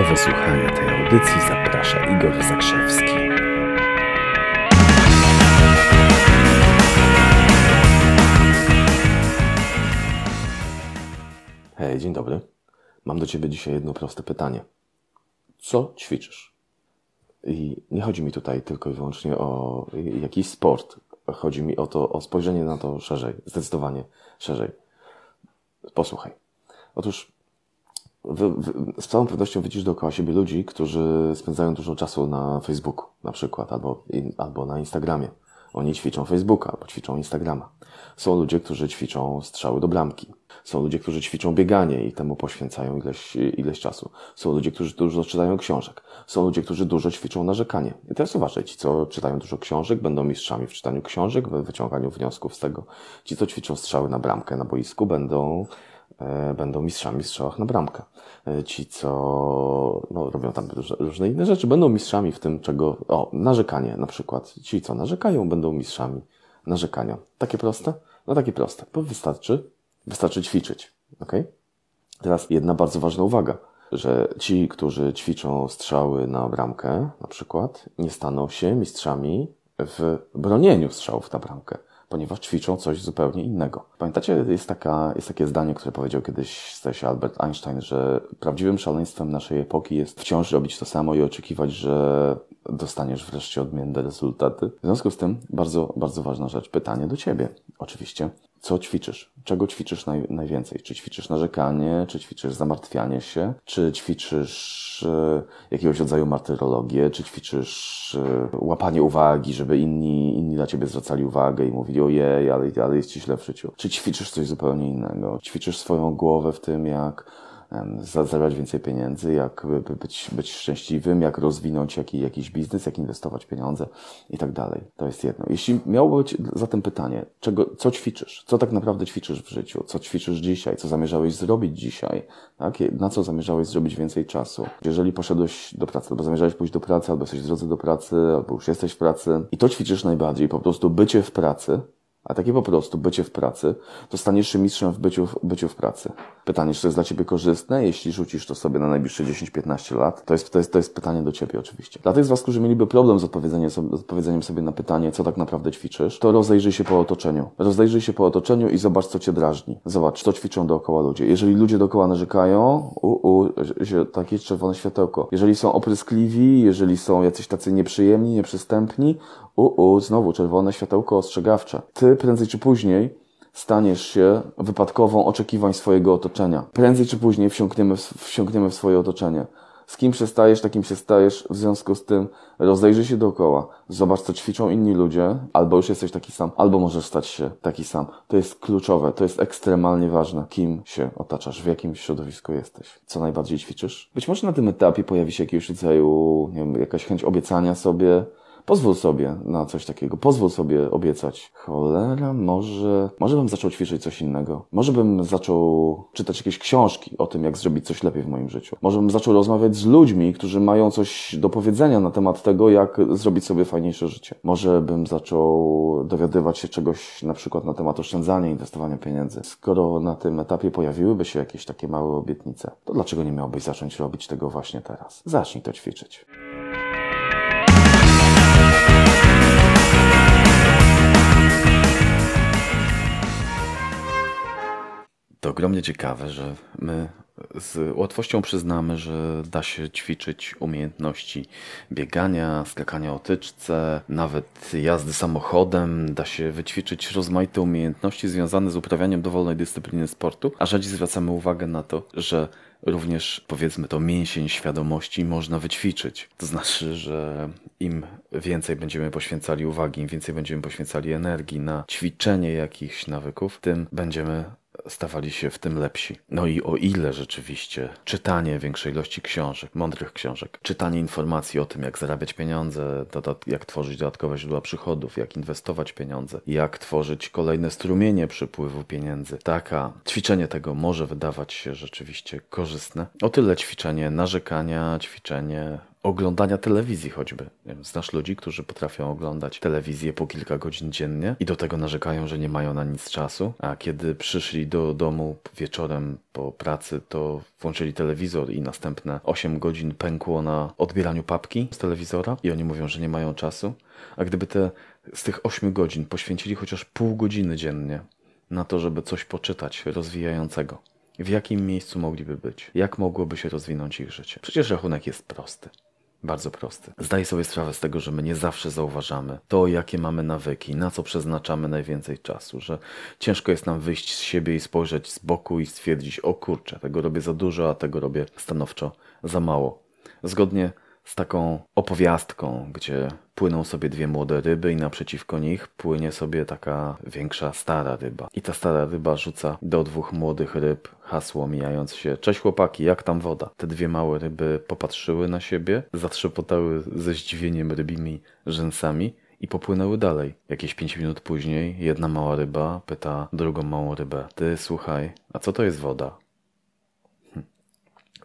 Do wysłuchania tej audycji zaprasza Igor Zakrzewski. Hej, dzień dobry. Mam do Ciebie dzisiaj jedno proste pytanie. Co ćwiczysz? I nie chodzi mi tutaj tylko i wyłącznie o jakiś sport. Chodzi mi o to, o spojrzenie na to szerzej, zdecydowanie szerzej. Posłuchaj. Otóż z całą pewnością widzisz dookoła siebie ludzi, którzy spędzają dużo czasu na Facebooku na przykład, albo, albo na Instagramie. Oni ćwiczą Facebooka, albo ćwiczą Instagrama. Są ludzie, którzy ćwiczą strzały do bramki. Są ludzie, którzy ćwiczą bieganie i temu poświęcają ileś, ileś czasu. Są ludzie, którzy dużo czytają książek. Są ludzie, którzy dużo ćwiczą narzekanie. I teraz uważaj, ci, co czytają dużo książek, będą mistrzami w czytaniu książek, w wyciąganiu wniosków z tego. Ci, co ćwiczą strzały na bramkę na boisku, będą będą mistrzami w strzałach na bramkę. E, ci, co no, robią tam różne inne rzeczy, będą mistrzami w tym, czego. O, narzekanie na przykład. Ci, co narzekają, będą mistrzami narzekania. Takie proste? No takie proste. Bo wystarczy, wystarczy ćwiczyć. ok? Teraz jedna bardzo ważna uwaga, że ci, którzy ćwiczą strzały na bramkę, na przykład, nie staną się mistrzami w bronieniu strzałów na bramkę ponieważ ćwiczą coś zupełnie innego. Pamiętacie, jest, taka, jest takie zdanie, które powiedział kiedyś się Albert Einstein, że prawdziwym szaleństwem naszej epoki jest wciąż robić to samo i oczekiwać, że dostaniesz wreszcie odmienne rezultaty. W związku z tym bardzo, bardzo ważna rzecz. Pytanie do Ciebie, oczywiście. Co ćwiczysz? Czego ćwiczysz naj, najwięcej? Czy ćwiczysz narzekanie? Czy ćwiczysz zamartwianie się? Czy ćwiczysz e, jakiegoś rodzaju martyrologię? Czy ćwiczysz e, łapanie uwagi, żeby inni, inni na ciebie zwracali uwagę i mówili ojej, ale, ale jest ci źle w życiu? Czy ćwiczysz coś zupełnie innego? Ćwiczysz swoją głowę w tym, jak zarabiać więcej pieniędzy, jak być, być szczęśliwym, jak rozwinąć jaki, jakiś biznes, jak inwestować pieniądze i tak dalej. To jest jedno. Jeśli miało być zatem pytanie, czego, co ćwiczysz? Co tak naprawdę ćwiczysz w życiu? Co ćwiczysz dzisiaj? Co zamierzałeś zrobić dzisiaj? Tak? Na co zamierzałeś zrobić więcej czasu? Jeżeli poszedłeś do pracy, albo zamierzałeś pójść do pracy, albo jesteś w drodze do pracy, albo już jesteś w pracy i to ćwiczysz najbardziej, po prostu bycie w pracy, a takie po prostu bycie w pracy, to staniesz się mistrzem w byciu, byciu w pracy. Pytanie, czy to jest dla Ciebie korzystne, jeśli rzucisz to sobie na najbliższe 10-15 lat? To jest, to, jest, to jest pytanie do Ciebie oczywiście. Dla tych z Was, którzy mieliby problem z odpowiedzeniem, sobie, z odpowiedzeniem sobie na pytanie, co tak naprawdę ćwiczysz, to rozejrzyj się po otoczeniu. Rozejrzyj się po otoczeniu i zobacz, co Cię drażni. Zobacz, co ćwiczą dookoła ludzie. Jeżeli ludzie dookoła narzekają, u, u, takie czerwone światełko. Jeżeli są opryskliwi, jeżeli są jacyś tacy nieprzyjemni, nieprzystępni, u, u, znowu czerwone światełko ostrzegawcze. Ty prędzej czy później staniesz się wypadkową oczekiwań swojego otoczenia. Prędzej czy później wsiąkniemy w, wsiąkniemy w swoje otoczenie. Z kim się stajesz, takim się stajesz. W związku z tym rozejrzyj się dookoła. Zobacz, co ćwiczą inni ludzie. Albo już jesteś taki sam, albo możesz stać się taki sam. To jest kluczowe, to jest ekstremalnie ważne. Kim się otaczasz, w jakim środowisku jesteś. Co najbardziej ćwiczysz? Być może na tym etapie pojawi się jakiegoś rodzaju, nie wiem, jakaś chęć obiecania sobie, Pozwól sobie na coś takiego, pozwól sobie obiecać. Cholera, może, może bym zaczął ćwiczyć coś innego. Może bym zaczął czytać jakieś książki o tym, jak zrobić coś lepiej w moim życiu. Może bym zaczął rozmawiać z ludźmi, którzy mają coś do powiedzenia na temat tego, jak zrobić sobie fajniejsze życie. Może bym zaczął dowiadywać się czegoś na przykład na temat oszczędzania, inwestowania pieniędzy. Skoro na tym etapie pojawiłyby się jakieś takie małe obietnice, to dlaczego nie miałbyś zacząć robić tego właśnie teraz? Zacznij to ćwiczyć. Ogromnie ciekawe, że my z łatwością przyznamy, że da się ćwiczyć umiejętności biegania, skakania o tyczce, nawet jazdy samochodem, da się wyćwiczyć rozmaite umiejętności związane z uprawianiem dowolnej dyscypliny sportu, a rzadziej zwracamy uwagę na to, że również powiedzmy to mięsień świadomości można wyćwiczyć. To znaczy, że im więcej będziemy poświęcali uwagi, im więcej będziemy poświęcali energii na ćwiczenie jakichś nawyków, tym będziemy stawali się w tym lepsi. No i o ile rzeczywiście czytanie większej ilości książek, mądrych książek, czytanie informacji o tym, jak zarabiać pieniądze, jak tworzyć dodatkowe źródła przychodów, jak inwestować pieniądze, jak tworzyć kolejne strumienie przypływu pieniędzy. Taka ćwiczenie tego może wydawać się rzeczywiście korzystne. O tyle ćwiczenie narzekania, ćwiczenie oglądania telewizji choćby. Znasz ludzi, którzy potrafią oglądać telewizję po kilka godzin dziennie i do tego narzekają, że nie mają na nic czasu, a kiedy przyszli do domu wieczorem po pracy, to włączyli telewizor i następne 8 godzin pękło na odbieraniu papki z telewizora i oni mówią, że nie mają czasu. A gdyby te z tych 8 godzin poświęcili chociaż pół godziny dziennie na to, żeby coś poczytać rozwijającego, w jakim miejscu mogliby być? Jak mogłoby się rozwinąć ich życie? Przecież rachunek jest prosty. Bardzo prosty. Zdaję sobie sprawę z tego, że my nie zawsze zauważamy to, jakie mamy nawyki, na co przeznaczamy najwięcej czasu, że ciężko jest nam wyjść z siebie i spojrzeć z boku i stwierdzić: O kurczę, tego robię za dużo, a tego robię stanowczo za mało. Zgodnie z taką opowiastką, gdzie płyną sobie dwie młode ryby i naprzeciwko nich płynie sobie taka większa stara ryba. I ta stara ryba rzuca do dwóch młodych ryb hasło mijając się. Cześć chłopaki, jak tam woda? Te dwie małe ryby popatrzyły na siebie, zatrzepotały ze zdziwieniem rybimi rzęsami i popłynęły dalej. Jakieś pięć minut później jedna mała ryba pyta drugą małą rybę. Ty słuchaj, a co to jest woda? Hm.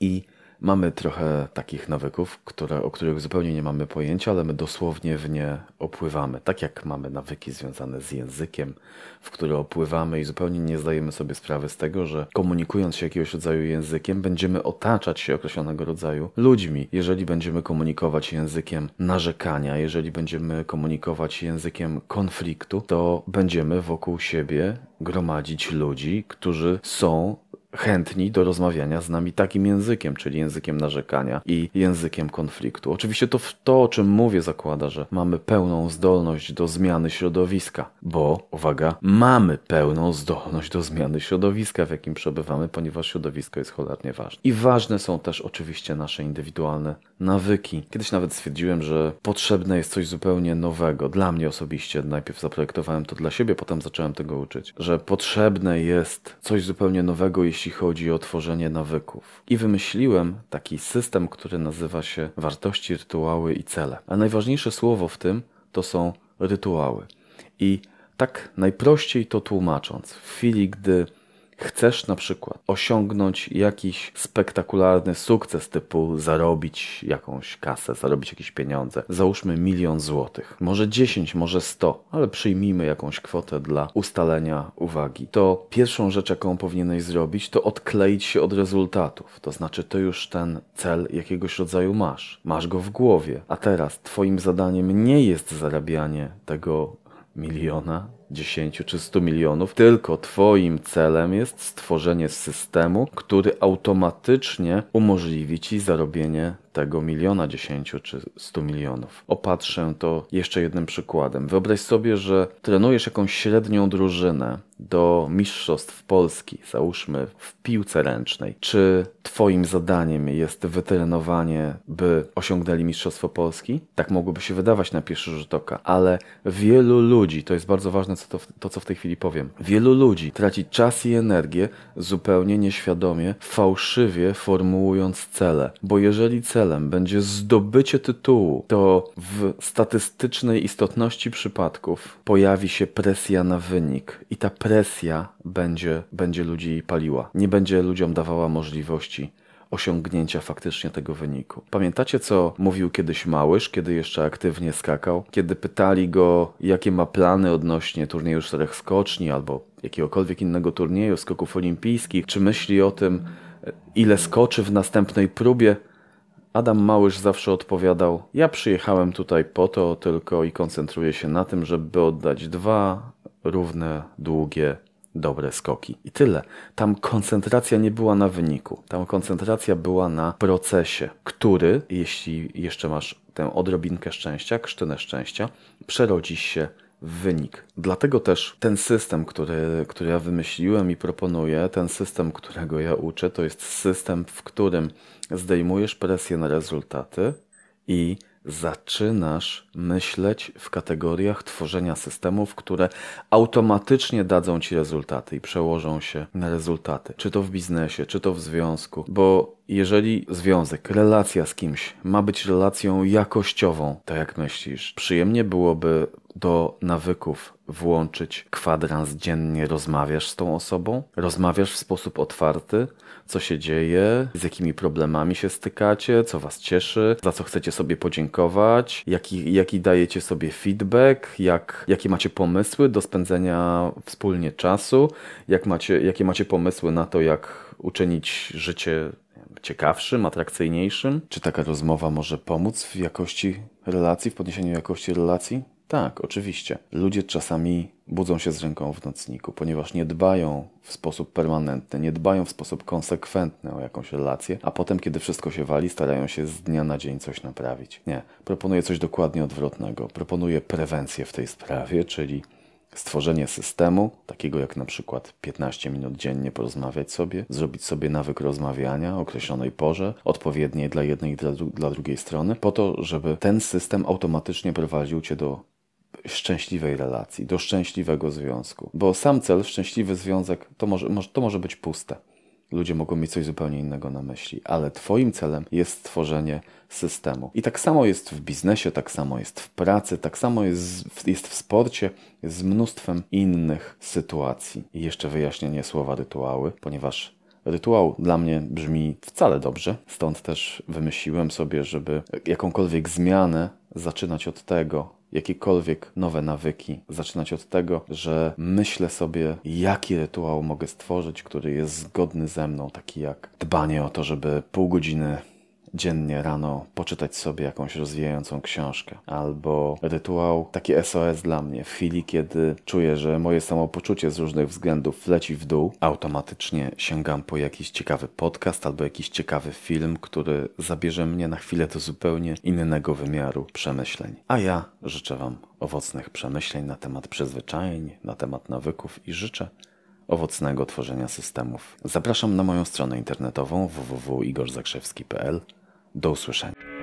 I Mamy trochę takich nawyków, które, o których zupełnie nie mamy pojęcia, ale my dosłownie w nie opływamy. Tak jak mamy nawyki związane z językiem, w które opływamy i zupełnie nie zdajemy sobie sprawy z tego, że komunikując się jakiegoś rodzaju językiem, będziemy otaczać się określonego rodzaju ludźmi. Jeżeli będziemy komunikować językiem narzekania, jeżeli będziemy komunikować językiem konfliktu, to będziemy wokół siebie gromadzić ludzi, którzy są chętni do rozmawiania z nami takim językiem, czyli językiem narzekania i językiem konfliktu. Oczywiście to, to, o czym mówię, zakłada, że mamy pełną zdolność do zmiany środowiska, bo, uwaga, mamy pełną zdolność do zmiany środowiska, w jakim przebywamy, ponieważ środowisko jest cholernie ważne. I ważne są też oczywiście nasze indywidualne nawyki. Kiedyś nawet stwierdziłem, że potrzebne jest coś zupełnie nowego. Dla mnie osobiście najpierw zaprojektowałem to dla siebie, potem zacząłem tego uczyć, że potrzebne jest coś zupełnie nowego, jeśli chodzi o tworzenie nawyków. I wymyśliłem taki system, który nazywa się wartości, rytuały i cele. A najważniejsze słowo w tym to są rytuały. I tak najprościej to tłumacząc, w chwili, gdy chcesz na przykład osiągnąć jakiś spektakularny sukces, typu zarobić jakąś kasę, zarobić jakieś pieniądze, załóżmy milion złotych, może 10, może 100, ale przyjmijmy jakąś kwotę dla ustalenia uwagi, to pierwszą rzecz, jaką powinieneś zrobić, to odkleić się od rezultatów. To znaczy, to już ten cel jakiegoś rodzaju masz. Masz go w głowie. A teraz Twoim zadaniem nie jest zarabianie tego miliona, 10 czy 100 milionów, tylko Twoim celem jest stworzenie systemu, który automatycznie umożliwi Ci zarobienie tego miliona, 10 czy 100 milionów. Opatrzę to jeszcze jednym przykładem. Wyobraź sobie, że trenujesz jakąś średnią drużynę do mistrzostw Polski, załóżmy w piłce ręcznej. Czy Twoim zadaniem jest wytrenowanie, by osiągnęli Mistrzostwo Polski? Tak mogłoby się wydawać na pierwszy rzut oka, ale wielu ludzi, to jest bardzo ważne, co to, to co w tej chwili powiem, wielu ludzi traci czas i energię zupełnie nieświadomie, fałszywie formułując cele, bo jeżeli cel celem będzie zdobycie tytułu, to w statystycznej istotności przypadków pojawi się presja na wynik i ta presja będzie, będzie ludzi paliła. Nie będzie ludziom dawała możliwości osiągnięcia faktycznie tego wyniku. Pamiętacie, co mówił kiedyś Małysz, kiedy jeszcze aktywnie skakał? Kiedy pytali go, jakie ma plany odnośnie turnieju czterech skoczni albo jakiegokolwiek innego turnieju, skoków olimpijskich, czy myśli o tym, ile skoczy w następnej próbie, Adam Małysz zawsze odpowiadał: Ja przyjechałem tutaj po to tylko i koncentruję się na tym, żeby oddać dwa równe, długie, dobre skoki. I tyle. Tam koncentracja nie była na wyniku. Tam koncentracja była na procesie, który, jeśli jeszcze masz tę odrobinkę szczęścia, krztynę szczęścia, przerodzi się wynik. Dlatego też ten system, który, który ja wymyśliłem i proponuję, ten system, którego ja uczę, to jest system, w którym zdejmujesz presję na rezultaty i zaczynasz myśleć w kategoriach tworzenia systemów, które automatycznie dadzą ci rezultaty i przełożą się na rezultaty. Czy to w biznesie, czy to w związku. Bo Jeżeli związek, relacja z kimś ma być relacją jakościową, to jak myślisz, przyjemnie byłoby do nawyków włączyć kwadrans dziennie? Rozmawiasz z tą osobą, rozmawiasz w sposób otwarty, co się dzieje, z jakimi problemami się stykacie, co was cieszy, za co chcecie sobie podziękować, jaki, jaki dajecie sobie feedback, jak, jakie macie pomysły do spędzenia wspólnie czasu, jak macie, jakie macie pomysły na to, jak uczynić życie ciekawszym, atrakcyjniejszym? Czy taka rozmowa może pomóc w jakości relacji, w podniesieniu jakości relacji? Tak, oczywiście. Ludzie czasami budzą się z ręką w nocniku, ponieważ nie dbają w sposób permanentny, nie dbają w sposób konsekwentny o jakąś relację, a potem, kiedy wszystko się wali, starają się z dnia na dzień coś naprawić. Nie, proponuję coś dokładnie odwrotnego. Proponuję prewencję w tej sprawie, czyli stworzenie systemu, takiego jak na przykład 15 minut dziennie porozmawiać sobie, zrobić sobie nawyk rozmawiania o określonej porze, odpowiedniej dla jednej i dla, dru dla drugiej strony, po to, żeby ten system automatycznie prowadził cię do szczęśliwej relacji, do szczęśliwego związku. Bo sam cel, szczęśliwy związek, to może, to może być puste. Ludzie mogą mieć coś zupełnie innego na myśli, ale Twoim celem jest stworzenie systemu. I tak samo jest w biznesie, tak samo jest w pracy, tak samo jest, jest w sporcie, z mnóstwem innych sytuacji. I jeszcze wyjaśnienie słowa rytuały, ponieważ Rytuał dla mnie brzmi wcale dobrze, stąd też wymyśliłem sobie, żeby jakąkolwiek zmianę zaczynać od tego, jakiekolwiek nowe nawyki, zaczynać od tego, że myślę sobie, jaki rytuał mogę stworzyć, który jest zgodny ze mną, taki jak dbanie o to, żeby pół godziny dziennie rano poczytać sobie jakąś rozwijającą książkę, albo rytuał taki SOS dla mnie. W chwili, kiedy czuję, że moje samopoczucie z różnych względów leci w dół, automatycznie sięgam po jakiś ciekawy podcast albo jakiś ciekawy film, który zabierze mnie na chwilę do zupełnie innego wymiaru przemyśleń. A ja życzę Wam owocnych przemyśleń na temat przyzwyczajeń, na temat nawyków i życzę owocnego tworzenia systemów. Zapraszam na moją stronę internetową www.igorzakrzewski.pl do usłyszenia.